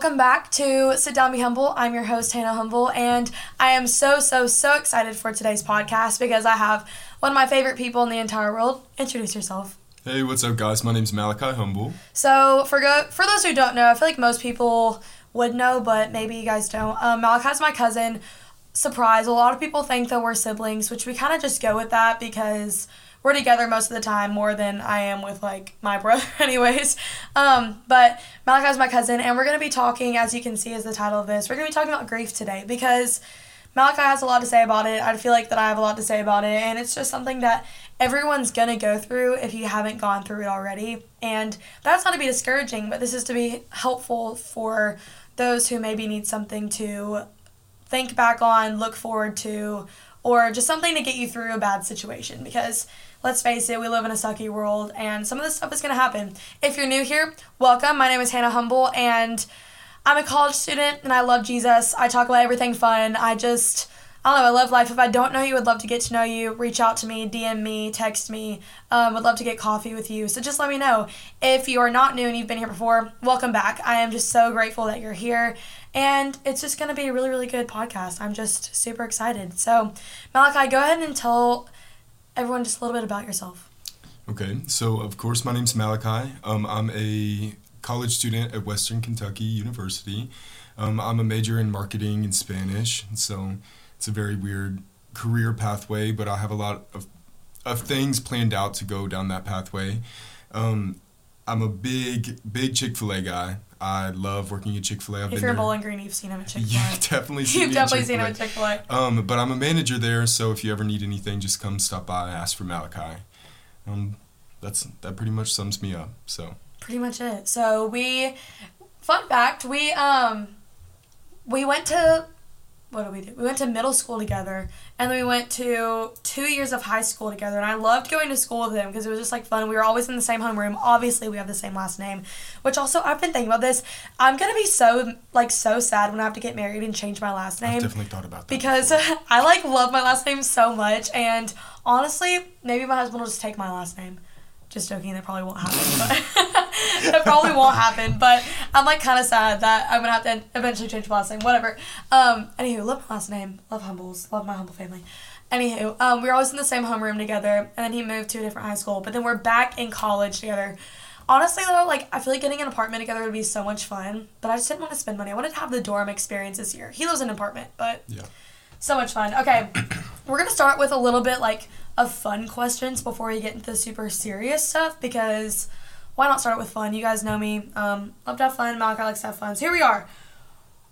Welcome back to Sit Down Be Humble. I'm your host, Hannah Humble, and I am so, so, so excited for today's podcast because I have one of my favorite people in the entire world. Introduce yourself. Hey, what's up, guys? My name's Malachi Humble. So, for go- for those who don't know, I feel like most people would know, but maybe you guys don't. Um, Malachi's my cousin. Surprise! A lot of people think that we're siblings, which we kind of just go with that because we're together most of the time more than I am with like my brother, anyways. Um, but Malachi's my cousin, and we're gonna be talking, as you can see, as the title of this, we're gonna be talking about grief today because Malachi has a lot to say about it. I feel like that I have a lot to say about it, and it's just something that everyone's gonna go through if you haven't gone through it already. And that's not to be discouraging, but this is to be helpful for those who maybe need something to think back on, look forward to, or just something to get you through a bad situation. Because let's face it, we live in a sucky world, and some of this stuff is gonna happen. If you're new here, welcome. My name is Hannah Humble, and I'm a college student, and I love Jesus. I talk about everything fun. I just I don't know, I love life. If I don't know you, would love to get to know you. Reach out to me, DM me, text me. Um, would love to get coffee with you. So just let me know. If you are not new and you've been here before, welcome back. I am just so grateful that you're here. And it's just going to be a really, really good podcast. I'm just super excited. So, Malachi, go ahead and tell everyone just a little bit about yourself. Okay, so of course, my name's Malachi. Um, I'm a college student at Western Kentucky University. Um, I'm a major in marketing and Spanish, so it's a very weird career pathway, but I have a lot of, of things planned out to go down that pathway. Um, I'm a big, big Chick fil A guy. I love working at Chick fil A. If you're in Bowling Green, you've seen him at Chick fil A. You've definitely seen You've definitely seen him at Chick fil A. Um, but I'm a manager there, so if you ever need anything, just come stop by, ask for Malachi. Um, that's that pretty much sums me up. So pretty much it. So we, fun fact, we um, we went to what did we do? We went to middle school together, and then we went to two years of high school together. And I loved going to school with him because it was just like fun. We were always in the same homeroom. Obviously, we have the same last name, which also I've been thinking about this. I'm gonna be so like so sad when I have to get married and change my last name. I've definitely thought about that because I like love my last name so much, and honestly, maybe my husband will just take my last name. Just joking, that probably won't happen. That probably won't happen. But I'm like kind of sad that I'm gonna have to eventually change my last name. Whatever. Um. Anywho, love my last name. Love Humbles. Love my humble family. Anywho, um, we were always in the same homeroom together, and then he moved to a different high school. But then we're back in college together. Honestly, though, like I feel like getting an apartment together would be so much fun. But I just didn't want to spend money. I wanted to have the dorm experience this year. He lives in an apartment, but yeah, so much fun. Okay, we're gonna start with a little bit like of fun questions before we get into the super serious stuff because why not start with fun? You guys know me. Um, love to have fun. Malachi likes to have fun. So here we are.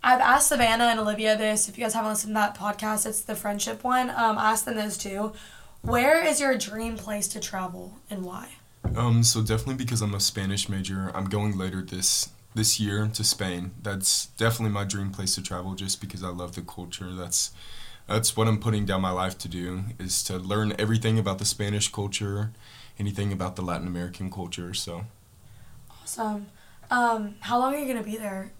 I've asked Savannah and Olivia this. If you guys haven't listened to that podcast, it's the friendship one. Um, I asked them those too. Where is your dream place to travel and why? Um, so definitely because I'm a Spanish major, I'm going later this this year to Spain. That's definitely my dream place to travel, just because I love the culture. That's that's what I'm putting down my life to do is to learn everything about the Spanish culture, anything about the Latin American culture. So awesome. Um, how long are you gonna be there?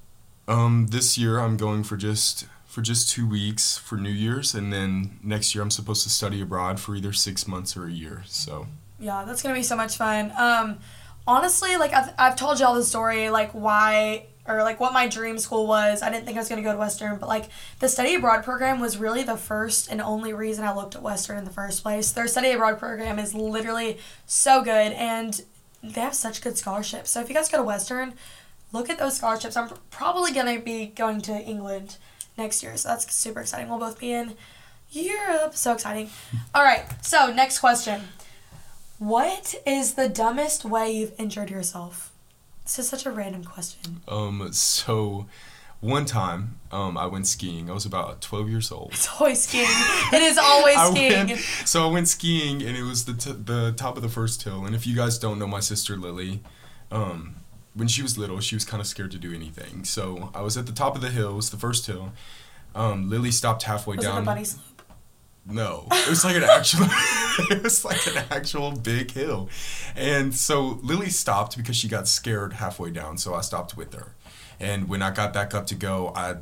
Um, this year I'm going for just for just two weeks for New Year's, and then next year I'm supposed to study abroad for either six months or a year. So yeah, that's gonna be so much fun. Um, honestly, like I've I've told y'all the story, like why or like what my dream school was. I didn't think I was going to go to Western, but like the study abroad program was really the first and only reason I looked at Western in the first place. Their study abroad program is literally so good and they have such good scholarships. So if you guys go to Western, look at those scholarships. I'm probably going to be going to England next year, so that's super exciting. We'll both be in Europe. So exciting. All right, so next question. What is the dumbest way you've injured yourself? This is such a random question. Um, so one time, um, I went skiing. I was about 12 years old. It's always skiing. it is always skiing. Went, so I went skiing, and it was the t- the top of the first hill. And if you guys don't know my sister Lily, um, when she was little, she was kind of scared to do anything. So I was at the top of the hill. It was the first hill. Um, Lily stopped halfway was down. It a bunny slope? No, it was like an actual, it was like an actual big hill, and so Lily stopped because she got scared halfway down. So I stopped with her, and when I got back up to go, I,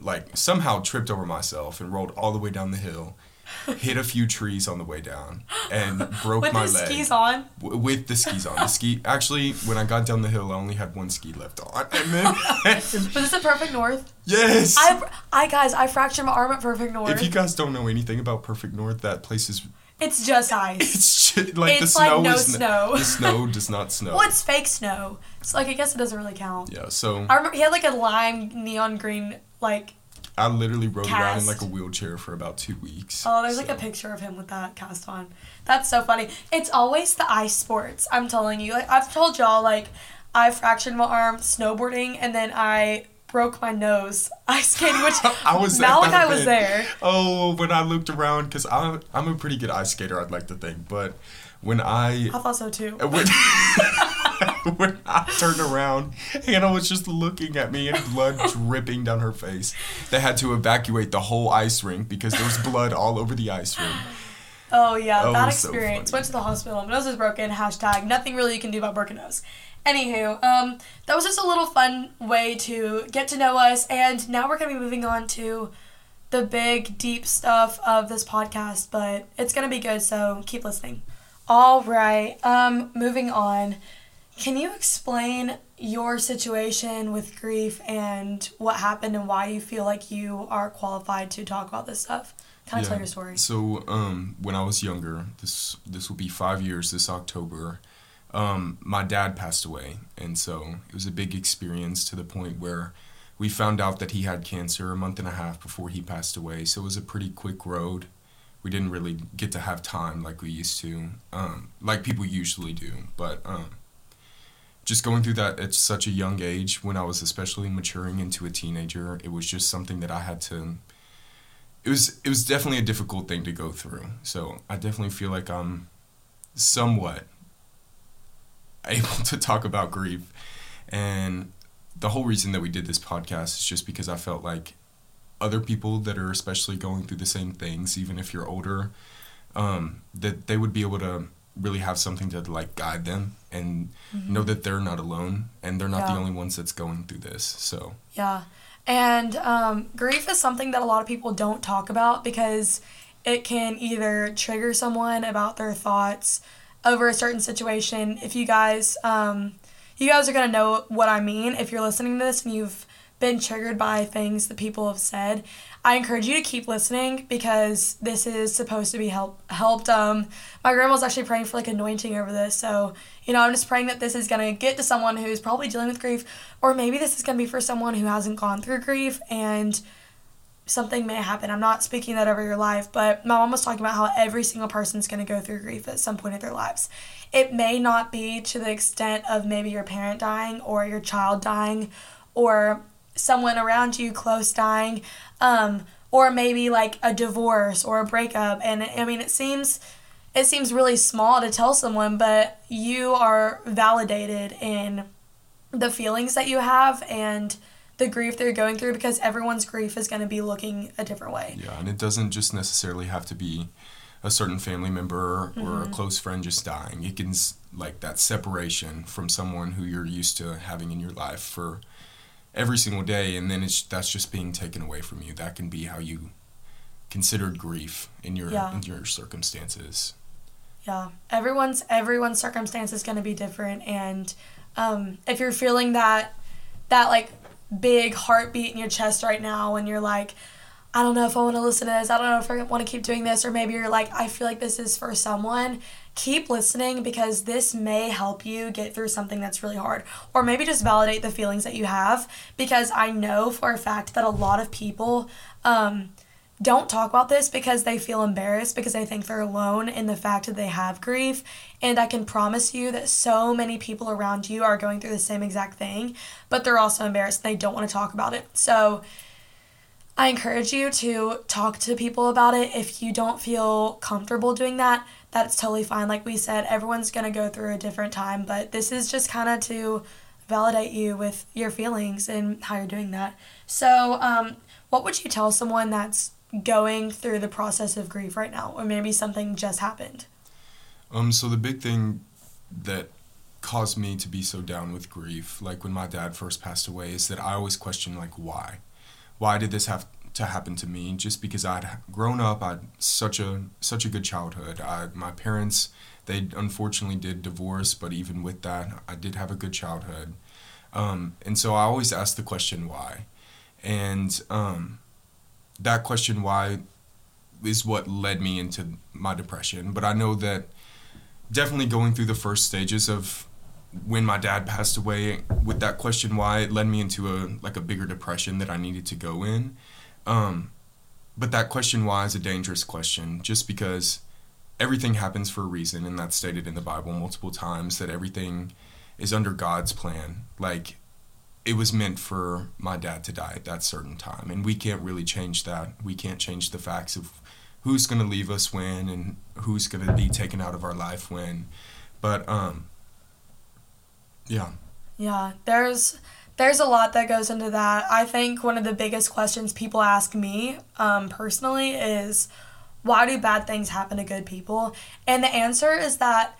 like somehow tripped over myself and rolled all the way down the hill, hit a few trees on the way down, and broke With my leg. skis on. W- with the skis on. The ski actually, when I got down the hill, I only had one ski left on, and then Was this at Perfect North? yes. I, I guys, I fractured my arm at Perfect North. if you guys don't know anything about Perfect North, that place is it's just ice. it's shit, like It's the like snow no is snow. the snow does not snow. well, it's fake snow. It's like I guess it doesn't really count. Yeah, so I remember he had like a lime neon green like. I literally rode around in like a wheelchair for about two weeks. Oh, there's like a picture of him with that cast on. That's so funny. It's always the ice sports. I'm telling you. Like I've told y'all, like I fractured my arm snowboarding, and then I broke my nose ice skating, which I was Malachi was there. Oh, when I looked around, because I'm I'm a pretty good ice skater, I'd like to think, but when I I thought so too. when, when I turned around, Hannah was just looking at me and blood dripping down her face. They had to evacuate the whole ice rink because there was blood all over the ice rink. Oh yeah, Oh, that was so experience. Went to the hospital. My nose is broken. Hashtag nothing really you can do about broken nose. Anywho, um, that was just a little fun way to get to know us, and now we're gonna be moving on to the big, deep stuff of this podcast. But it's gonna be good, so keep listening. All right. Um, moving on. Can you explain your situation with grief and what happened and why you feel like you are qualified to talk about this stuff? Kind of tell your story. So, um, when I was younger, this this will be five years this October. Um, my dad passed away, and so it was a big experience to the point where we found out that he had cancer a month and a half before he passed away. So it was a pretty quick road. We didn't really get to have time like we used to, um, like people usually do. But um, just going through that at such a young age, when I was especially maturing into a teenager, it was just something that I had to it was it was definitely a difficult thing to go through. So I definitely feel like I'm somewhat able to talk about grief. And the whole reason that we did this podcast is just because I felt like other people that are especially going through the same things, even if you're older, um, that they would be able to really have something to like guide them and know that they're not alone and they're not Yeah. the only ones that's going through this. So Yeah. And um, grief is something that a lot of people don't talk about because it can either trigger someone about their thoughts over a certain situation. If you guys, um, you guys are to know what I mean if you're listening to this and you've been triggered by things that people have said. I encourage you to keep listening because this is supposed to be help helped. Um, my grandma's actually praying for like anointing over this, so you know I'm just praying that this is gonna get to someone who's probably dealing with grief, or maybe this is gonna be for someone who hasn't gone through grief and something may happen. I'm not speaking that over your life, but my mom was talking about how every single person's going to go through grief at some point in their lives. It may not be to the extent of maybe your parent dying or your child dying or someone around you close dying, um, or maybe like a divorce or a breakup. And I mean, it seems it seems really small to tell someone, but you are validated in the feelings that you have and the grief they're going through because everyone's grief is going to be looking a different way. Yeah, and it doesn't just necessarily have to be a certain family member or a close friend just dying. It can like that separation from someone who you're used to having in your life for every single day, and then it's that's just being taken away from you. That can be how you considered grief in your Yeah. in your circumstances. Yeah, everyone's everyone's circumstance is going to be different, and um, if you're feeling that that like big heartbeat in your chest right now, and you're like, I don't know if I want to listen to this, I don't know if I want to keep doing this, or maybe you're like, I feel like this is for someone. Keep listening because this may help you get through something that's really hard, or maybe just validate the feelings that you have. Because I know for a fact that a lot of people. Um, don't talk about this because they feel embarrassed because they think they're alone in the fact that they have grief. And I can promise you that so many people around you are going through the same exact thing, but they're also embarrassed. They don't want to talk about it. So I encourage you to talk to people about it. If you don't feel comfortable doing that, that's totally fine. Like we said, everyone's going to go through a different time, but this is just kind of to validate you with your feelings and how you're doing that. So, um, what would you tell someone that's going through the process of grief right now, or maybe something just happened? Um, so the big thing that caused me to be so down with grief, like when my dad first passed away, is that I always question like why, why did this have to happen to me? Just because I'd grown up I'd such a such a good childhood. I my parents they unfortunately did divorce but even with that I did have a good childhood. Um, and so I always ask the question why? And um, that question why is what led me into my depression but I know that definitely going through the first stages of when my dad passed away with that question why it led me into a like a bigger depression that I needed to go in um, but that question why is a dangerous question just because everything happens for a reason, and that's stated in the Bible multiple times that everything is under God's plan. Like, it was meant for my dad to die at that certain time, and we can't really change that. We can't change the facts of who's going to leave us when and who's going to be taken out of our life when. But, um, yeah. Yeah, there's there's a lot that goes into that. I think one of the biggest questions people ask me um, personally is why do bad things happen to good people? And the answer is that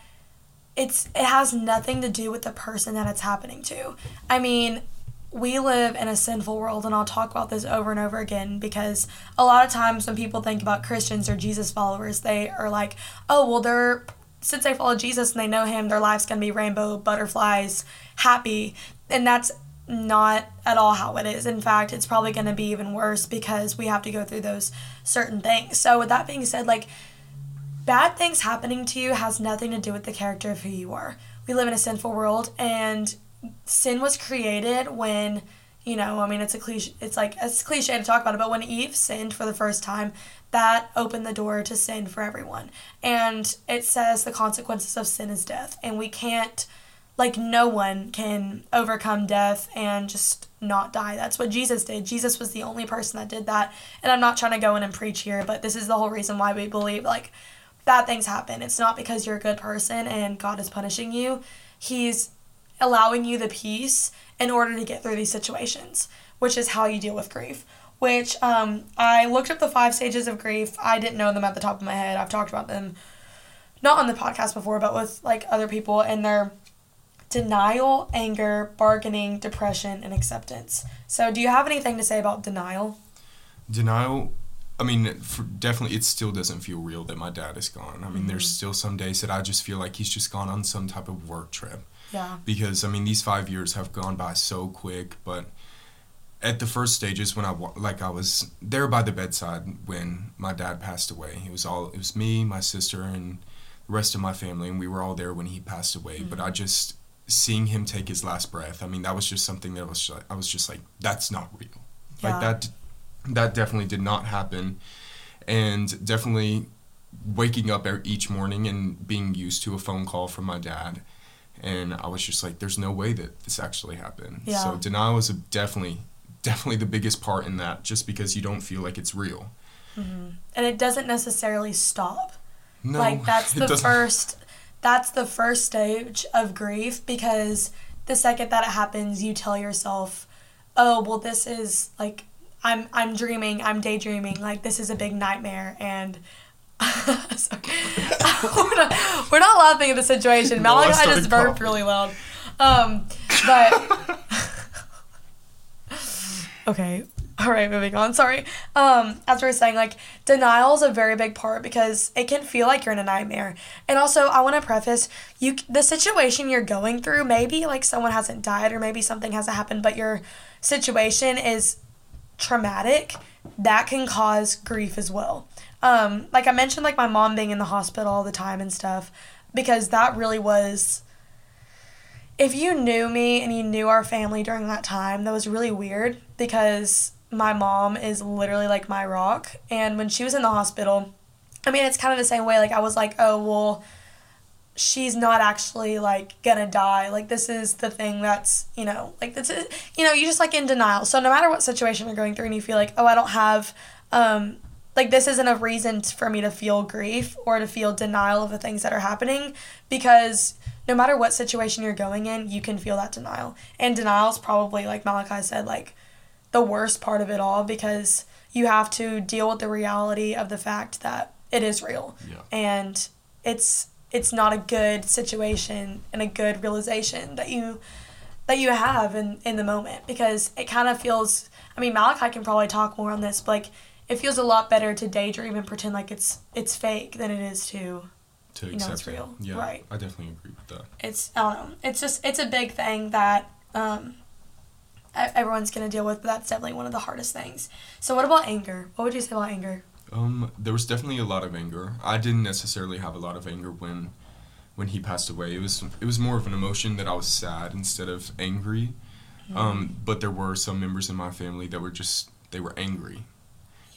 it's it has nothing to do with the person that it's happening to. I mean, we live in a sinful world and I'll talk about this over and over again because a lot of times when people think about Christians or Jesus followers, they are like, "Oh, well they're since they follow Jesus and they know him, their life's to be rainbow butterflies, happy." And that's not at all how it is. In fact, it's probably to be even worse because we have to go through those certain things. So, with that being said, like, bad things happening to you has nothing to do with the character of who you are. We live in a sinful world, and sin was created when, you know, I mean, it's a cliche, it's like, it's cliche to talk about it, but when Eve sinned for the first time, that opened the door to sin for everyone. And it says the consequences of sin is death, and we can't like no one can overcome death and just not die. That's what Jesus did. Jesus was the only person that did that. And I'm not trying to go in and preach here, but this is the whole reason why we believe like bad things happen. It's not because you're a good person and God is punishing you. He's allowing you the peace in order to get through these situations, which is how you deal with grief. Which um, I looked up the five stages of grief. I didn't know them at the top of my head. I've talked about them not on the podcast before, but with like other people, and they're denial, anger, bargaining, depression, and acceptance. So, do you have anything to say about denial? Denial, I mean, definitely, it still doesn't feel real that my dad is gone. I mean, mm-hmm. there's still some days that I just feel like he's just gone on some type of work trip. Yeah. Because, I mean, these five years have gone by so quick, but at the first stages when I like I was there by the bedside when my dad passed away. It was all it was me, my sister, and the rest of my family, and we were all there when he passed away. Mm-hmm. But I just seeing him take his last breath. I mean, that was just something that was I was just like, that's not real. Yeah. Like that that definitely did not happen, and definitely waking up each morning and being used to a phone call from my dad. And I was just like, there's no way that this actually happened. Yeah. So denial was definitely, definitely the biggest part in that, just because you don't feel like it's real. Mm-hmm. And it doesn't necessarily stop. No, like that's the first that's the first stage of grief because the second that it happens, you tell yourself, "Oh, well this is like I'm I'm dreaming, I'm daydreaming, like this is a big nightmare." And we're, not, we're not laughing at the situation. No, Malachi just burped really loud. Um, but okay, all right, moving on. Sorry. Um, as we were saying, like denial is a very big part because it can feel like you're in a nightmare. And also, I want to preface you the situation you're going through. Maybe like someone hasn't died or maybe something hasn't happened, but your situation is traumatic. That can cause grief as well. Um, like I mentioned, like my mom being in the hospital all the time and stuff, because that really was if you knew me and you knew our family during that time, that was really weird because my mom is literally like my rock. And when she was in the hospital, I mean, it's kind of the same way. Like, I was like, oh, well, she's not actually like gonna die. Like, this is the thing that's, you know, like, this is you know, you're just like in denial. So, no matter what situation you're going through and you feel like, oh, I don't have, um, like, this isn't a reason for me to feel grief or to feel denial of the things that are happening because no matter what situation you're going in, you can feel that denial. And denial is probably, like Malachi said, like, the worst part of it all because you have to deal with the reality of the fact that it is real. Yeah. And it's it's not a good situation and a good realization that you that you have in, in the moment because it kind of feels I mean Malachi can probably talk more on this, but like it feels a lot better to daydream and pretend like it's it's fake than it is to to you know it's accept it. real. Yeah, Right. I definitely agree with that. it's I don't know. It's just it's a big thing that um, everyone's gonna deal with. But that's definitely one of the hardest things. So what about anger? What would you say about anger? Um, there was definitely a lot of anger. I didn't necessarily have a lot of anger when when he passed away. It was it was more of an emotion that I was sad instead of angry. Um, but there were some members in my family that were just they were angry.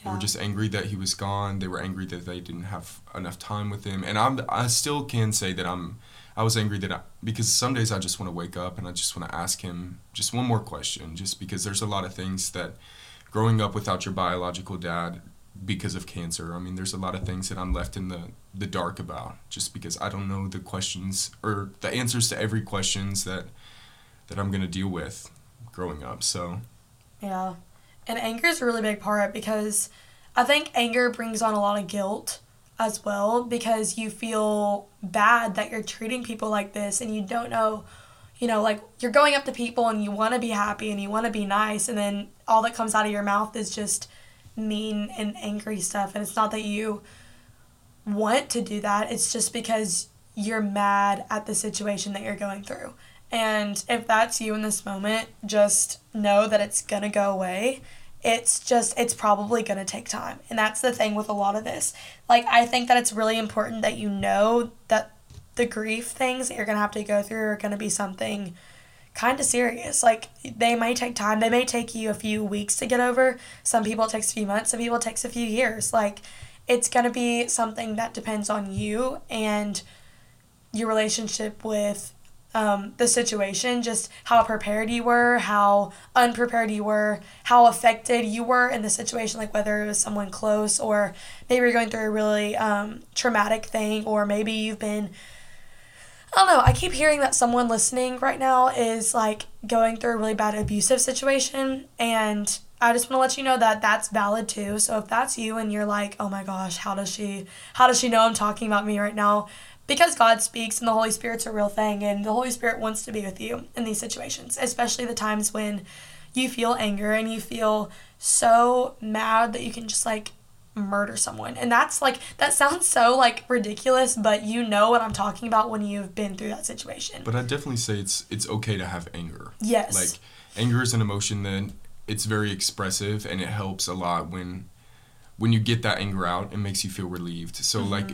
They Yeah. were just angry that he was gone. They were angry that they didn't have enough time with him. And I'm I still can say that I'm I was angry that I, because some days I just want to wake up and I just want to ask him just one more question just because there's a lot of things that growing up without your biological dad because of cancer. I mean, there's a lot of things that I'm left in the the dark about just because I don't know the questions or the answers to every questions that that I'm going to deal with growing up. So, Yeah. And anger is a really big part because I think anger brings on a lot of guilt as well because you feel bad that you're treating people like this and you don't know, you know, like you're going up to people and you want to be happy and you want to be nice and then all that comes out of your mouth is just mean and angry stuff. And it's not that you want to do that. It's just because you're mad at the situation that you're going through. And if that's you in this moment just know that it's going to go away it's just it's probably going to take time and that's the thing with a lot of this like i think that it's really important that you know that the grief things that you're going to have to go through are going to be something kind of serious. Like they may take time. They may take you a few weeks to get over. Some people it takes a few months. Some people it takes a few years. Like it's gonna be something that depends on you and your relationship with um, the situation, just how prepared you were, how unprepared you were, how affected you were in the situation, like whether it was someone close or maybe you're going through a really um, traumatic thing, or maybe you've been I don't know. I keep hearing that someone listening right now is like going through a really bad abusive situation, and I just want to let you know that that's valid too. So if that's you and you're like, "Oh my gosh, how does she how does she know I'm talking about me right now?" Because God speaks and the Holy Spirit's a real thing and the Holy Spirit wants to be with you in these situations, especially the times when you feel anger and you feel so mad that you can just like murder someone. And that's like that sounds so like ridiculous, but you know what I'm talking about when you've been through that situation. but I definitely say it's it's okay to have anger. Yes. Like anger is an emotion that it's very expressive and it helps a lot when when you get that anger out, it makes you feel relieved. So Mm-hmm. like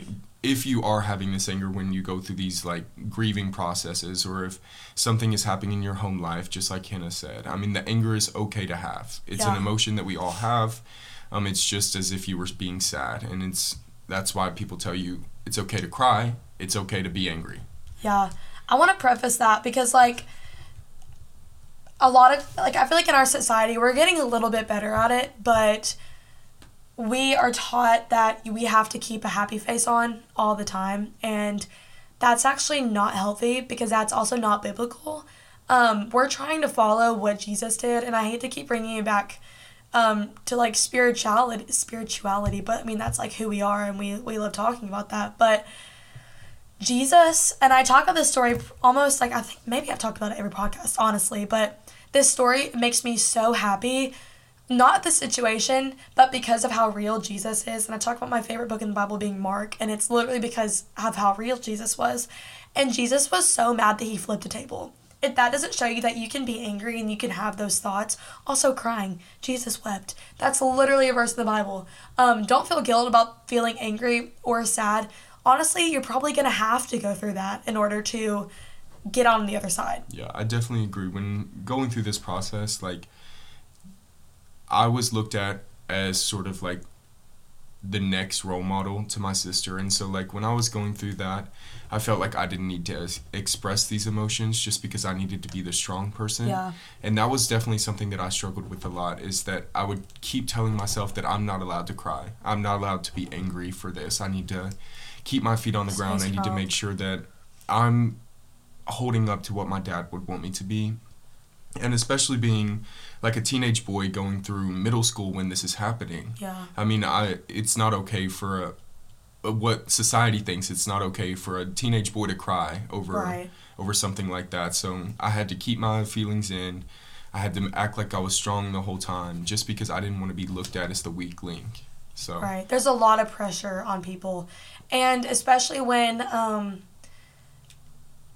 if you are having this anger when you go through these like grieving processes or if something is happening in your home life just like Hannah said. I mean the anger is okay to have. It's an emotion that we all have. Um it's just as if you were being sad and it's that's why people tell you it's okay to cry, it's okay to be angry. Yeah. I want to preface that because like a lot of like I feel like in our society we're getting a little bit better at it, but we are taught that we have to keep a happy face on all the time and that's actually not healthy because that's also not biblical. Um, we're trying to follow what Jesus did and I hate to keep bringing it back um, to like spirituality spirituality but I mean that's like who we are and we, we love talking about that but Jesus, and I talk about this story almost like I think maybe I've talked about it every podcast, honestly, but this story makes me so happy. Not the situation, but because of how real Jesus is. And I talk about my favorite book in the Bible being Mark, and it's literally because of how real Jesus was. And Jesus was so mad that he flipped a table. If that doesn't show you that you can be angry and you can have those thoughts, also crying. Jesus wept. That's literally a verse in the Bible. Um, don't feel guilt about feeling angry or sad honestly, you're probably going to have to go through that in order to get on the other side. Yeah, I definitely agree. When going through this process, like I was looked at as sort of like the next role model to my sister, and so like when I was going through that, I felt like I didn't need to es- express these emotions just because I needed to be the strong person. Yeah. And that was definitely something that I struggled with a lot is that I would keep telling myself that I'm not allowed to cry. I'm not allowed to be angry for this. I need to keep my feet on the ground. I need to make sure that I'm holding up to what my dad would want me to be. And especially being like a teenage boy going through middle school when this is happening. Yeah. I mean, I it's not okay for a what society thinks it's not okay for a teenage boy to cry over Right. over something like that. So I had to keep my feelings in. I had to act like I was strong the whole time, just because I didn't want to be looked at as the weak link. So Right. There's a lot of pressure on people. And especially when um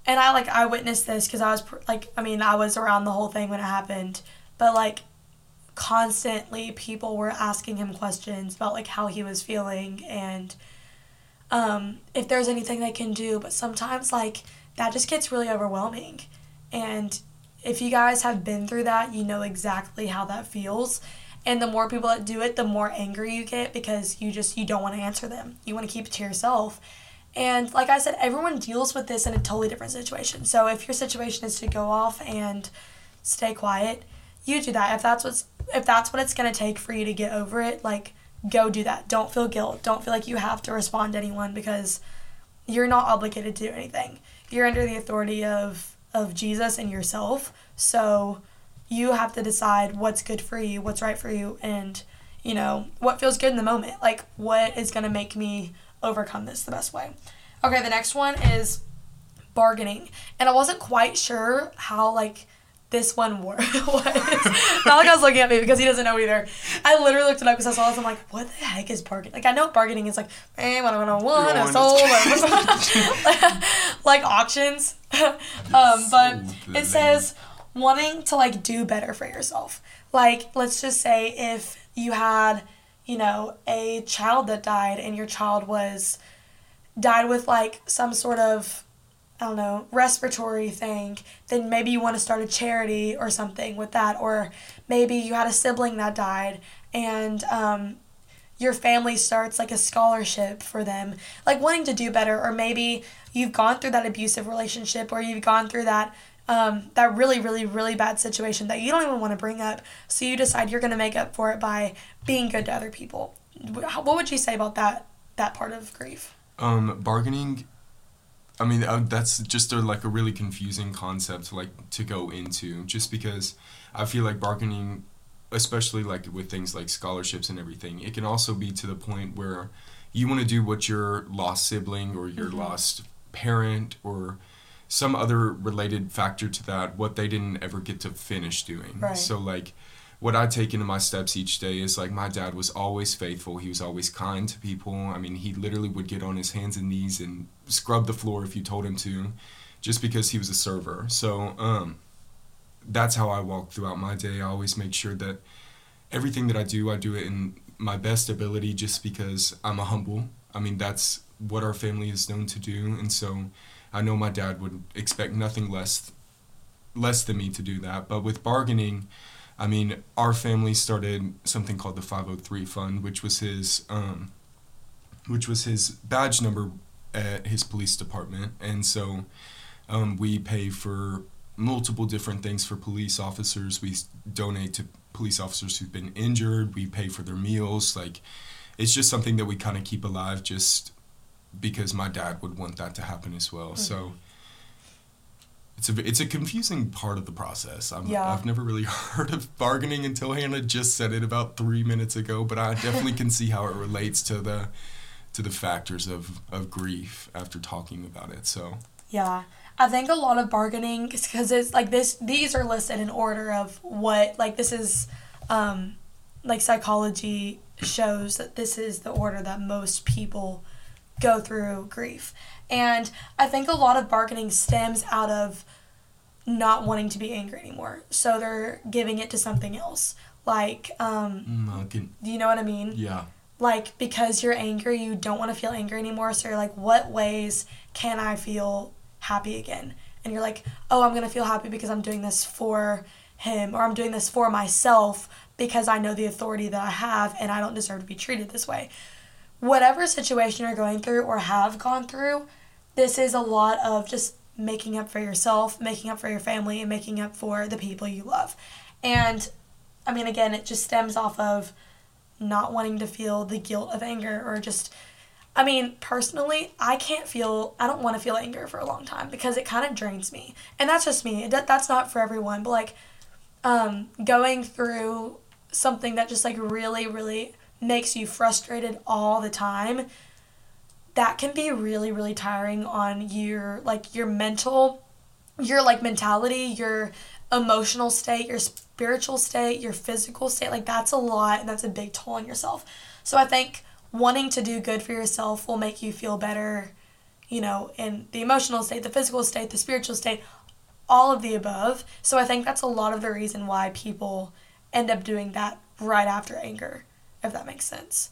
and I like I witnessed this cuz I was pr- like I mean I was around the whole thing when it happened, but like constantly people were asking him questions about like how he was feeling and um if there's anything they can do, but sometimes like that just gets really overwhelming. And if you guys have been through that, you know exactly how that feels. And the more people that do it the more angry you get because you just you don't want to answer them. You want to keep it to yourself. And like i said everyone deals with this in a totally different situation. So if your situation is to go off and stay quiet you do that. If that's what's if that's what it's going to take for you to get over it like go do that. Don't feel guilt. Don't feel like you have to respond to anyone because you're not obligated to do anything. You're under the authority of of jesus and yourself. So you have to decide what's good for you, what's right for you, and you know what feels good in the moment. Like what is gonna make me overcome this the best way. Okay, the next one is bargaining, and I wasn't quite sure how like this one wor- was. Not like I was looking at me because he doesn't know either. I literally looked it up because I saw this. I'm like, what the heck is bargaining? Like I know bargaining is like, hey, what I want one, a want soul, or like auctions. um, but it says wanting to like do better for yourself. Like let's just say if you had, you know, a child that died and your child was died with like some sort of I don't know, respiratory thing, then maybe you want to start a charity or something with that. Or maybe you had a sibling that died and um, your family starts like a scholarship for them, like wanting to do better. Or maybe you've gone through that abusive relationship or you've gone through that. Um, that really, really, really bad situation that you don't even want to bring up. So you decide you're going to make up for it by being good to other people. What would you say about that that part of grief? Um, bargaining. I mean, uh, that's just a, like a really confusing concept, like to go into, just because I feel like bargaining, especially like with things like scholarships and everything, it can also be to the point where you want to do what your lost sibling or your Mhm. lost parent or some other related factor to that, what they didn't ever get to finish doing. Right. So like what I take into my steps each day is like my dad was always faithful. He was always kind to people. I mean, he literally would get on his hands and knees and scrub the floor if you told him to, just because he was a server. So um, that's how I walk throughout my day. I always make sure that everything that I do, I do it in my best ability, just because I'm a humble. I mean, that's what our family is known to do, and so I know my dad would expect nothing less less than me to do that. But with bargaining. I mean, our family started something called the 503 Fund, which was his, um, which was his badge number at his police department, and so um, we pay for multiple different things for police officers. We donate to police officers who've been injured. We pay for their meals. Like, it's just something that we kind of keep alive, just because my dad would want that to happen as well. So. It's a, it's a confusing part of the process. I'm, Yeah. I've never really heard of bargaining until Hannah just said it about three minutes ago, but I definitely can see how it relates to the to the factors of, of grief after talking about it. So Yeah. I think a lot of bargaining because it's like this these are listed in order of what like this is um like psychology shows that this is the order that most people go through grief. And I think a lot of bargaining stems out of not wanting to be angry anymore. So they're giving it to something else. Like um mm, can, you know what I mean? yeah, like because you're angry you don't want to feel angry anymore so you're like what ways can i feel happy again? And you're like oh i'm going to feel happy because i'm doing this for him or i'm doing this for myself because i know the authority that i have and i don't deserve to be treated this way. Whatever situation you're going through or have gone through this is a lot of just making up for yourself making up for your family and making up for the people you love. And i mean again it just stems off of not wanting to feel the guilt of anger or just I mean, personally, I can't feel I don't want to feel anger for a long time because it kind of drains me. And that's just me. That that's not for everyone, but like um going through something that just like really really makes you frustrated all the time that can be really really tiring on your like your mental your like mentality, your emotional state, your spiritual state, your physical state. Like that's a lot and that's a big toll on yourself. So I think wanting to do good for yourself will make you feel better, you know, in the emotional state, the physical state, the spiritual state, all of the above. So I think that's a lot of the reason why people end up doing that right after anger, if that makes sense.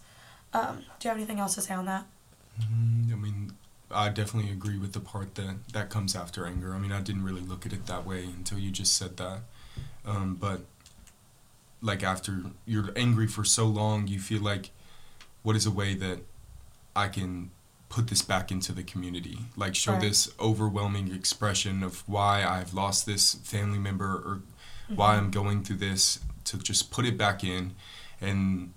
Um, do you have anything else to say on that? Mm, I mean, I definitely agree with the part that that comes after anger. I mean, I didn't really look at it that way until you just said that. Um, but like after you're angry for so long, you feel like, what is a way that I can put this back into the community? Like show right. this overwhelming expression of why I've lost this family member or mm-hmm. why I'm going through this to just put it back in and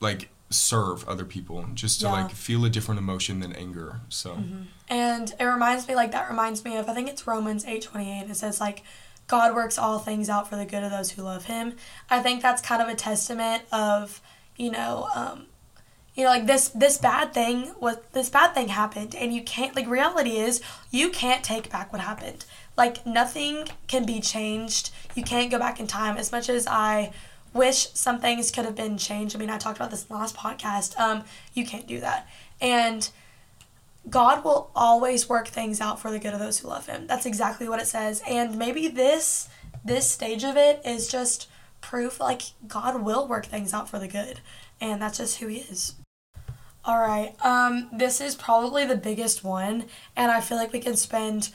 like serve other people just to yeah. like feel a different emotion than anger so. Mm-hmm. and it reminds me like that reminds me of i think it's romans 8 28 it says like god works all things out for the good of those who love him. I think that's kind of a testament of you know um, you know like this this bad thing what this bad thing happened and you can't like reality is you can't take back what happened. Like nothing can be changed. You can't go back in time. As much as i wish some things could have been changed. I mean, I talked about this in the last podcast. Um, you can't do that. And God will always work things out for the good of those who love him. That's exactly what it says. And maybe this this stage of it is just proof like God will work things out for the good. And that's just who he is. All right. Um this is probably the biggest one and I feel like we can spend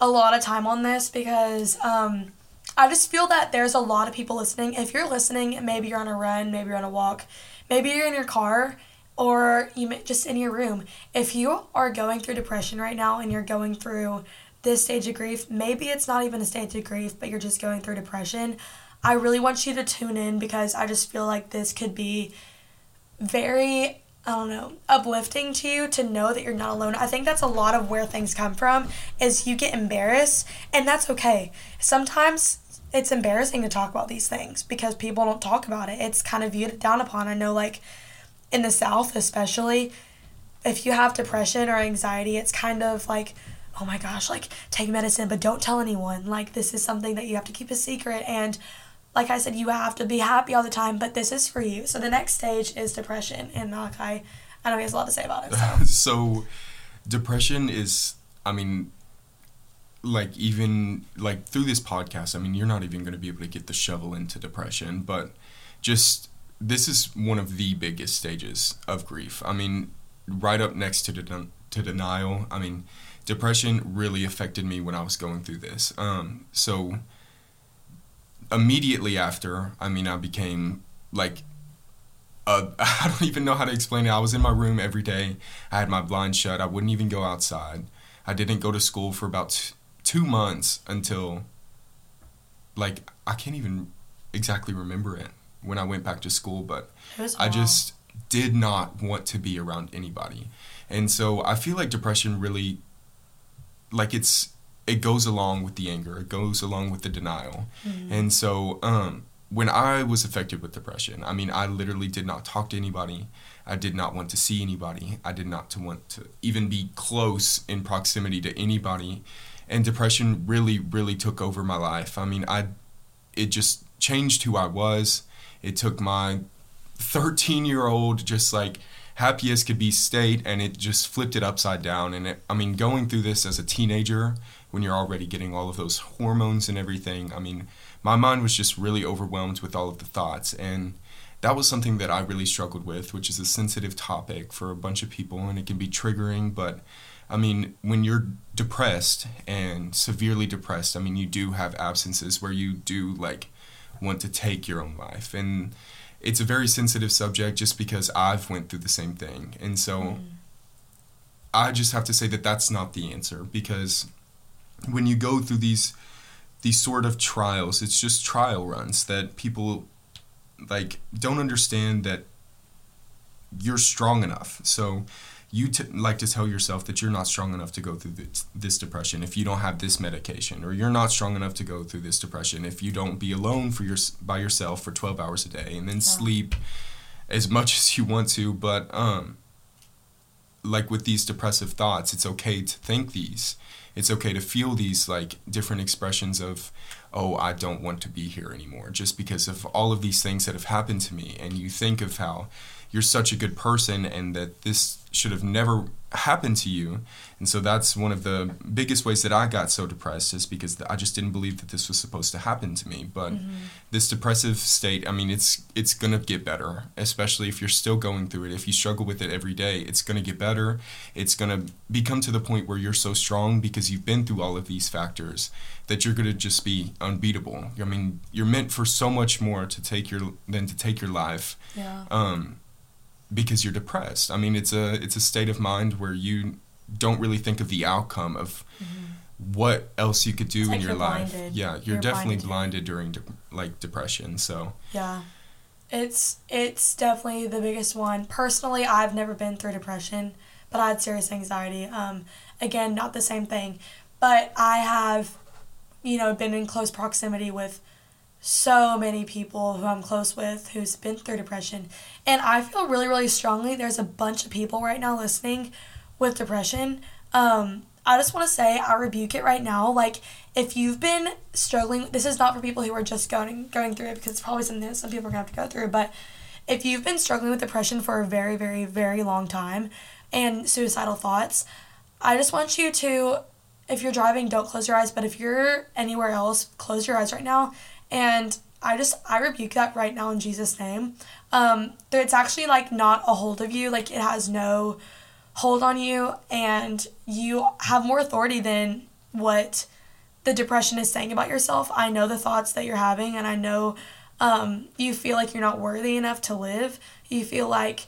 a lot of time on this because um I just feel that there's a lot of people listening. If you're listening, maybe you're on a run, maybe you're on a walk, maybe you're in your car, or you may, just in your room. If you are going through depression right now and you're going through this stage of grief, maybe it's not even a stage of grief, but you're just going through depression. I really want you to tune in because I just feel like this could be very I don't know, uplifting to you to know that you're not alone. I think that's a lot of where things come from is you get embarrassed and that's okay. Sometimes it's embarrassing to talk about these things because people don't talk about it. It's kind of viewed down upon. I know, like in the South, especially, if you have depression or anxiety, it's kind of like, oh my gosh, like take medicine, but don't tell anyone. Like, this is something that you have to keep a secret. And like I said, you have to be happy all the time, but this is for you. So the next stage is depression. And Malachi, I know he has a lot to say about it. So, so depression is, I mean, like even like through this podcast i mean you're not even going to be able to get the shovel into depression but just this is one of the biggest stages of grief i mean right up next to de- to denial i mean depression really affected me when i was going through this um so immediately after i mean i became like uh, I don't even know how to explain it. I was in my room every day. I had my blinds shut. I wouldn't even go outside. I didn't go to school for about two months until like I can't even exactly remember it when I went back to school, but I just did not want to be around anybody. And so I feel like depression really like it's it goes along with the anger, it goes along with the denial. Mm-hmm. And so um when I was affected with depression, I mean I literally did not talk to anybody. I did not want to see anybody. I did not to want to even be close in proximity to anybody and depression really really took over my life. I mean i it just changed who i was. It took my 13 year old just like happy as could be state and it just flipped it upside down. And it, i mean going through this as a teenager when you're already getting all of those hormones and everything i mean my mind was just really overwhelmed with all of the thoughts. And that was something that i really struggled with which is a sensitive topic for a bunch of people and it can be triggering but I mean, when you're depressed and severely depressed, I mean, you do have absences where you do like want to take your own life, and it's a very sensitive subject just because I've went through the same thing, and so mm. I just have to say that that's not the answer because when you go through these these sort of trials, it's just trial runs that people like don't understand that you're strong enough. So you t- like to tell yourself that you're not strong enough to go through this, this, depression if you don't have this medication or you're not strong enough to go through this depression if you don't be alone for your by yourself for 12 hours a day and then yeah. sleep as much as you want to but um like with these depressive thoughts, it's okay to think these. It's okay to feel these like different expressions of, oh, I don't want to be here anymore, just because of all of these things that have happened to me. And you think of how you're such a good person and that this should have never happened to you. And so that's one of the biggest ways that I got so depressed is because I just didn't believe that this was supposed to happen to me. But mm-hmm. this depressive state, I mean, it's it's going to get better, especially if you're still going through it. If you struggle with it every day, it's going to get better. It's going to become to the point where you're so strong because you've been through all of these factors that you're going to just be unbeatable. I mean, you're meant for so much more to take your than to take your life. Yeah. Um because you're depressed. I mean, it's a it's a state of mind where you don't really think of the outcome of mm-hmm. what else you could do in your life. Blinded. Yeah, you're, you're definitely blinded, blinded during de- like depression. So yeah, it's it's definitely the biggest one. Personally, I've never been through depression, but I had serious anxiety. Um, again, not the same thing, but I have, you know, been in close proximity with so many people who I'm close with who's been through depression. And I feel really, really strongly there's a bunch of people right now listening with depression. Um, I just want to say I rebuke it right now. Like if you've been struggling, this is not for people who are just going going through it because it's probably something that some people are gonna have to go through. But if you've been struggling with depression for a very, very, very long time and suicidal thoughts, I just want you to if you're driving, don't close your eyes. But if you're anywhere else, close your eyes right now and I just I rebuke that right now in Jesus' name. Um, it's actually like not a hold of you, like it has no hold on you, and you have more authority than what the depression is saying about yourself. I know the thoughts that you're having, and I know um, you feel like you're not worthy enough to live. You feel like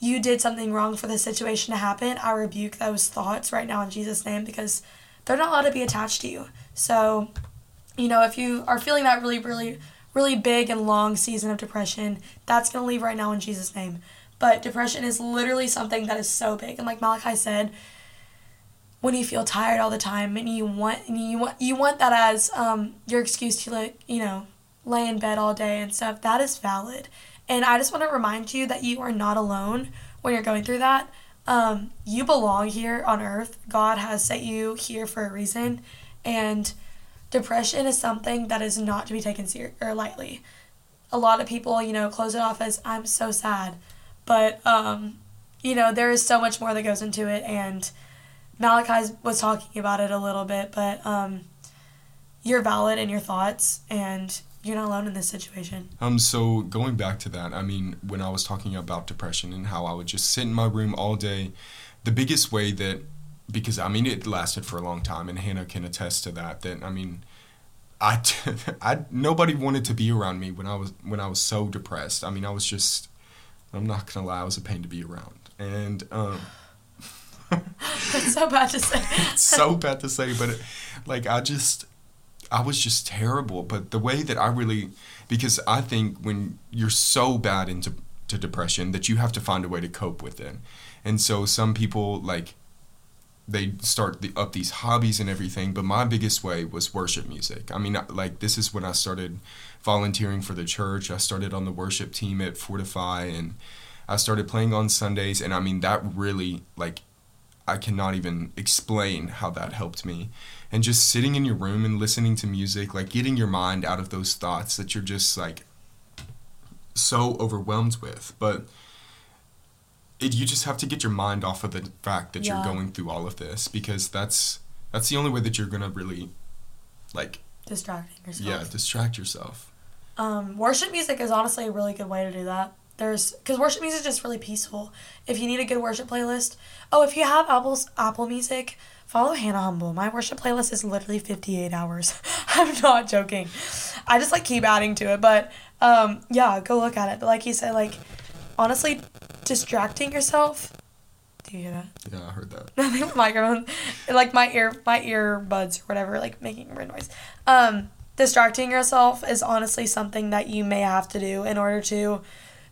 you did something wrong for the situation to happen. I rebuke those thoughts right now in Jesus' name because they're not allowed to be attached to you. So you know, if you are feeling that really, really, really big and long season of depression, that's going to leave right now in Jesus' name. But depression is literally something that is so big. And like Malachi said, when you feel tired all the time and you want and you want you want that as um, your excuse to like you know lay in bed all day and stuff that is valid and i just want to remind you that you are not alone when you're going through that um, you belong here on earth god has set you here for a reason and depression is something that is not to be taken ser- or lightly. A lot of people, you know, close it off as I'm so sad, but um, you know, there is so much more that goes into it, and Malachi was talking about it a little bit, but um, you're valid in your thoughts, and you're not alone in this situation. Um, so going back to that, I mean, when I was talking about depression and how I would just sit in my room all day, the biggest way that because I mean it lasted for a long time, and Hannah can attest to that. That I mean, I, I nobody wanted to be around me when I was when I was so depressed. I mean, I was just I'm not gonna lie, I was a pain to be around, and um, that's so bad to say. so bad to say, but it, like I just I was just terrible. But the way that I really because I think when you're so bad into to depression that you have to find a way to cope with it, and so some people like they start the, up these hobbies and everything but my biggest way was worship music. I mean like this is when i started volunteering for the church. I started on the worship team at fortify and i started playing on sundays and i mean that really like i cannot even explain how that helped me. And just sitting in your room and listening to music like getting your mind out of those thoughts that you're just like so overwhelmed with. But it, you just have to get your mind off of the fact that yeah. you're going through all of this because that's that's the only way that you're gonna really like distracting yourself. Yeah, distract yourself. Um, worship music is honestly a really good way to do that. There's because worship music is just really peaceful. If you need a good worship playlist, oh, if you have Apple's Apple Music, follow Hannah Humble. My worship playlist is literally 58 hours. I'm not joking. I just like keep adding to it, but um, yeah, go look at it. But like you said, like honestly, distracting yourself. Do you hear that? Yeah, I heard that. the microphone, like my ear, my earbuds or whatever, like making weird noise. Um, distracting yourself is honestly something that you may have to do in order to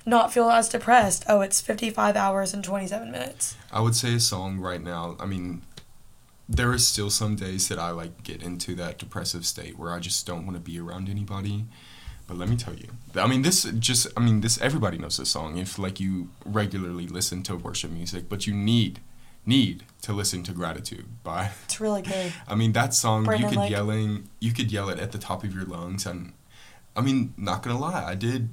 not feel as depressed. Oh, it's 55 hours and 27 minutes. I would say a song right now. I mean, there is still some days that I like get into that depressive state where I just don't want to be around anybody. But let me tell you, I mean, this just, I mean, this, everybody knows this song if, like, you regularly listen to worship music, but you need need to listen to Gratitude by It's really good. I mean that song Brandon you could Lake. yelling you could yell it at the top of your lungs and I mean not gonna lie I did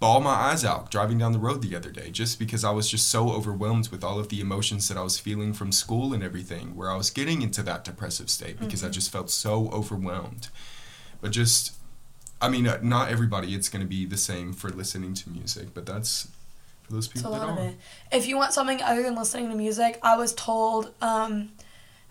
ball my eyes out driving down the road the other day just because I was just so overwhelmed with all of the emotions that I was feeling from school and everything where I was getting into that depressive state because I Mm-hmm. just felt so overwhelmed but just I mean uh, not everybody it's gonna be the same for listening to music but that's for those It's a people that lot of are it. If you want something other than listening to music, I was told, um,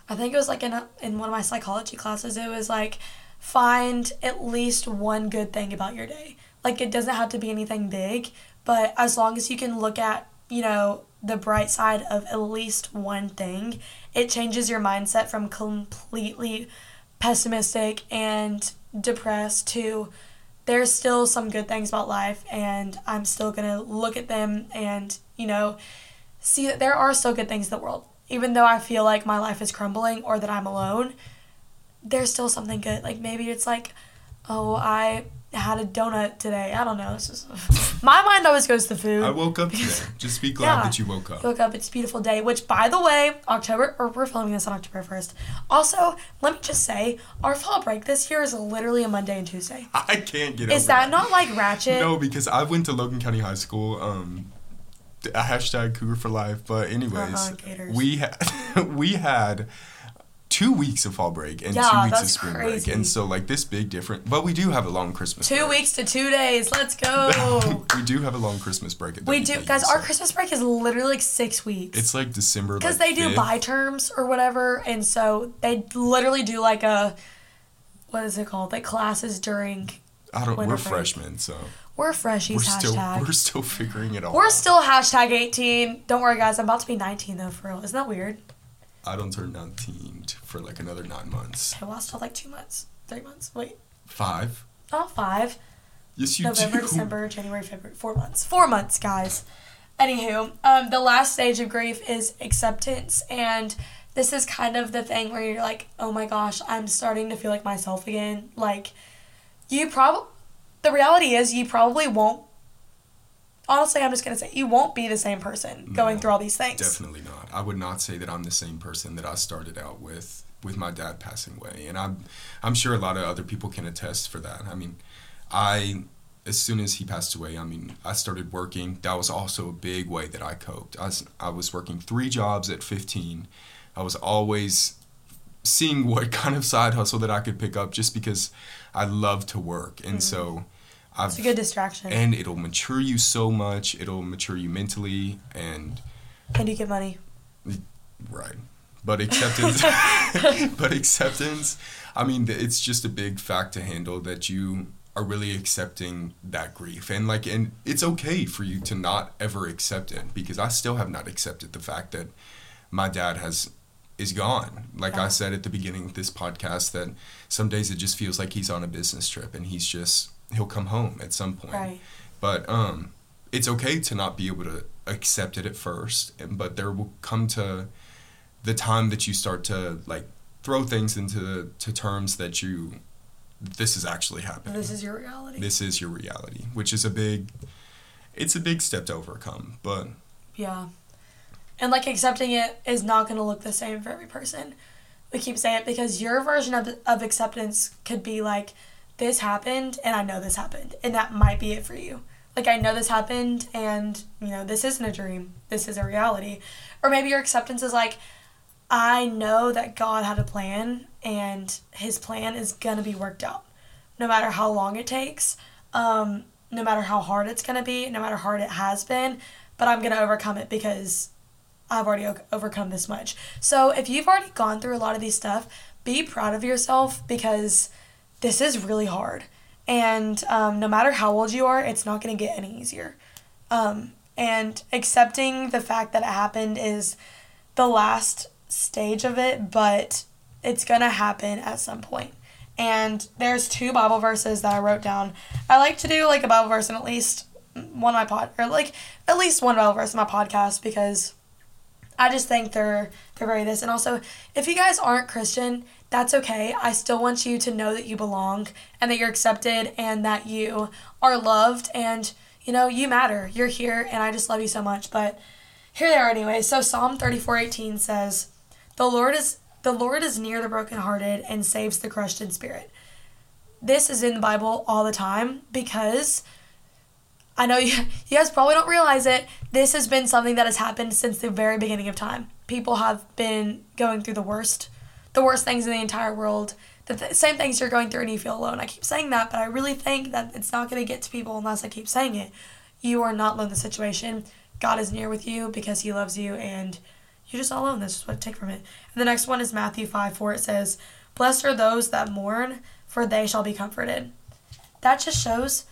I think it was like in, a, in one of my psychology classes, it was like, find at least one good thing about your day. Like, it doesn't have to be anything big, but as long as you can look at, you know, the bright side of at least one thing, it changes your mindset from completely pessimistic and depressed to there's still some good things about life and I'm still going to look at them and, you know, see that there are still good things in the world. Even though I feel like my life is crumbling or that I'm alone, there's still something good. Like maybe it's like, oh, I had a donut today. I don't know. Is my mind always goes to food. I woke up today just be glad Yeah. that you woke up Woke up. It's a beautiful day. Which, by the way, October or we're filming this on October first. Also, let me just say, our fall break this year is literally a Monday and Tuesday. I can't get Is over that not like ratchet? No, because I went to Logan County High School. Um, hashtag Cougar for Life. But anyways, Gators. we had we had two weeks of fall break and Yeah, two weeks of spring crazy. break, and so like this big difference But we do have a long Christmas. Two break. weeks to two days. Let's go. we do have a long Christmas break. At we do, guys. Our Christmas break is literally like six weeks. It's like December. because like, they do 5th. buy terms or whatever, and so they literally do like a what is it called? Like classes during. I don't. We're break. freshmen, so We're freshies. we're still hashtag. we're still figuring it all. We're out. still hashtag 18. Don't worry, guys. I'm about to be 19 though, for real. Isn't that weird? I don't turn 19 t- for like another nine months. I lost all like two months, three months. Wait, Five. oh, five. Yes, you November, do. December, January, February. Four months. Four months, guys. Anywho, um, the last stage of grief is acceptance, and this is kind of the thing where you're like, oh my gosh, I'm starting to feel like myself again. Like, you probably, the reality is, you probably won't. Honestly, I'm just gonna say you won't be the same person going through all these things. Definitely not. I would not say that I'm the same person that I started out with with my dad passing away, and I'm I'm sure a lot of other people can attest for that. I mean, I as soon as he passed away, I mean, I started working. That was also a big way that I coped. I was, I was working three jobs at 15. I was always seeing what kind of side hustle that I could pick up just because I love to work. And mm-hmm. so I've. It's a good distraction. and it'll mature you so much. It'll mature you mentally and and you get money. Right. But acceptance, but acceptance, I mean, it's just a big fact to handle that you are really accepting that grief. And like, and it's okay for you to not ever accept it because I still have not accepted the fact that my dad has, is gone. Like I uh-huh. said at the beginning of this podcast, that some days it just feels like he's on a business trip and he's just, he'll come home at some point Right. but um it's okay to not be able to accept it at first but there will come to the time that you start to like throw things into to terms that you this is actually happening This is your reality. this is your reality which is a big it's a big step to overcome but Yeah. And like accepting it is not going to look the same for every person. We keep saying it because your version of, of acceptance could be like, this happened and I know this happened. And that might be it for you. Like, I know this happened and, you know, this isn't a dream. This is a reality. Or maybe your acceptance is like, I know that God had a plan and his plan is going to be worked out. No matter how long it takes, um, no matter how hard it's going to be, no matter how hard it has been, but I'm going to overcome it because I've already o- overcome this much. So if you've already gone through a lot of these stuff, be proud of yourself because this is really hard. And um, no matter how old you are, it's not going to get any easier. Um, and accepting the fact that it happened is the last stage of it, but it's going to happen at some point. And there's two Bible verses that I wrote down. I like to do like a Bible verse in at least one of my pod or like at least one Bible verse in my podcast because I just think they're they're very this. And also, if you guys aren't Christian, that's okay. I still want you to know that you belong and that you're accepted and that you are loved and you know you matter. You're here, and I just love you so much. But here they are anyway. So Psalm 34:18 says, "The Lord is the Lord is near the brokenhearted and saves the crushed in spirit." This is in the Bible all the time because I know you, you guys probably don't realize it. This has been something that has happened since the very beginning of time. People have been going through the worst, the worst things in the entire world. The th- same things you're going through and you feel alone. I keep saying that, but I really think that it's not going to get to people unless I keep saying it. You are not alone in the situation. God is near with you because He loves you, and you're just all alone. That's just what I take from it. And the next one is Matthew 5 4. It says, Blessed are those that mourn, for they shall be comforted. That just shows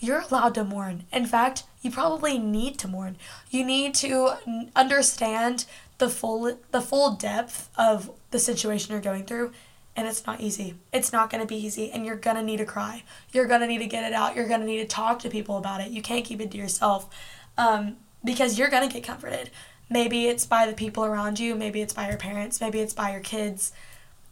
you're allowed to mourn. In fact, you probably need to mourn. You need to understand the full the full depth of the situation you're going through and it's not easy. It's not going to be easy and you're going to need to cry. You're going to need to get it out. You're going to need to talk to people about it. You can't keep it to yourself. Um, because you're going to get comforted. Maybe it's by the people around you, maybe it's by your parents, maybe it's by your kids,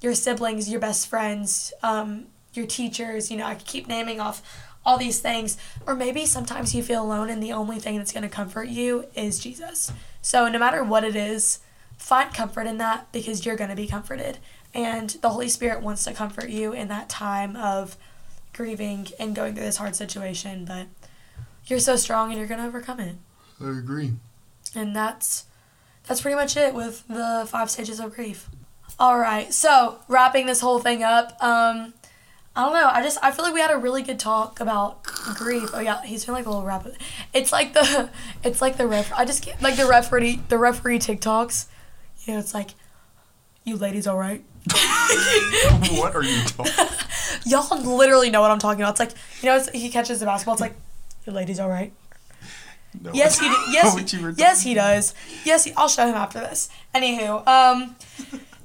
your siblings, your best friends, um, your teachers, you know, I keep naming off all these things. Or maybe sometimes you feel alone and the only thing that's going to comfort you is Jesus. So no matter what it is, find comfort in that because you're going to be comforted. And the Holy Spirit wants to comfort you in that time of grieving and going through this hard situation. But you're so strong and you're going to overcome it. I agree. And that's that's pretty much it with the five stages of grief. All right, so wrapping this whole thing up, um, I don't know. I just I feel like we had a really good talk about grief. Oh yeah, he's doing like a little rap. It's like the it's like the ref. I just get like the referee the referee TikToks. You know, it's like, you ladies, all right. what are you talking? Y'all literally know what I'm talking about. It's like you know, it's, he catches the basketball. It's like, you ladies, all right. No, Yes, he. Yes, know what you were yes, he does. Yes, he, I'll show him after this. Anywho, um,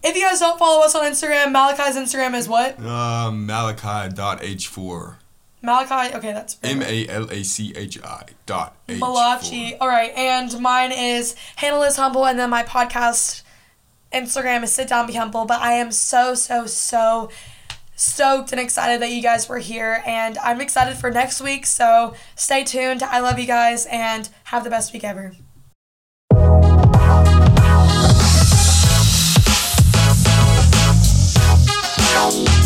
if you guys don't follow us on Instagram, Malachi's Instagram is what? Um, Malachi.h4. Malachi. Okay, that's M A L A C H I dot H. Malachi. All right, and mine is Hannah Liz Humble, and then my podcast Instagram is Sit Down Be Humble. But I am so so so stoked and excited that you guys were here, and I'm excited for next week. So stay tuned. I love you guys, and have the best week ever. Thank you.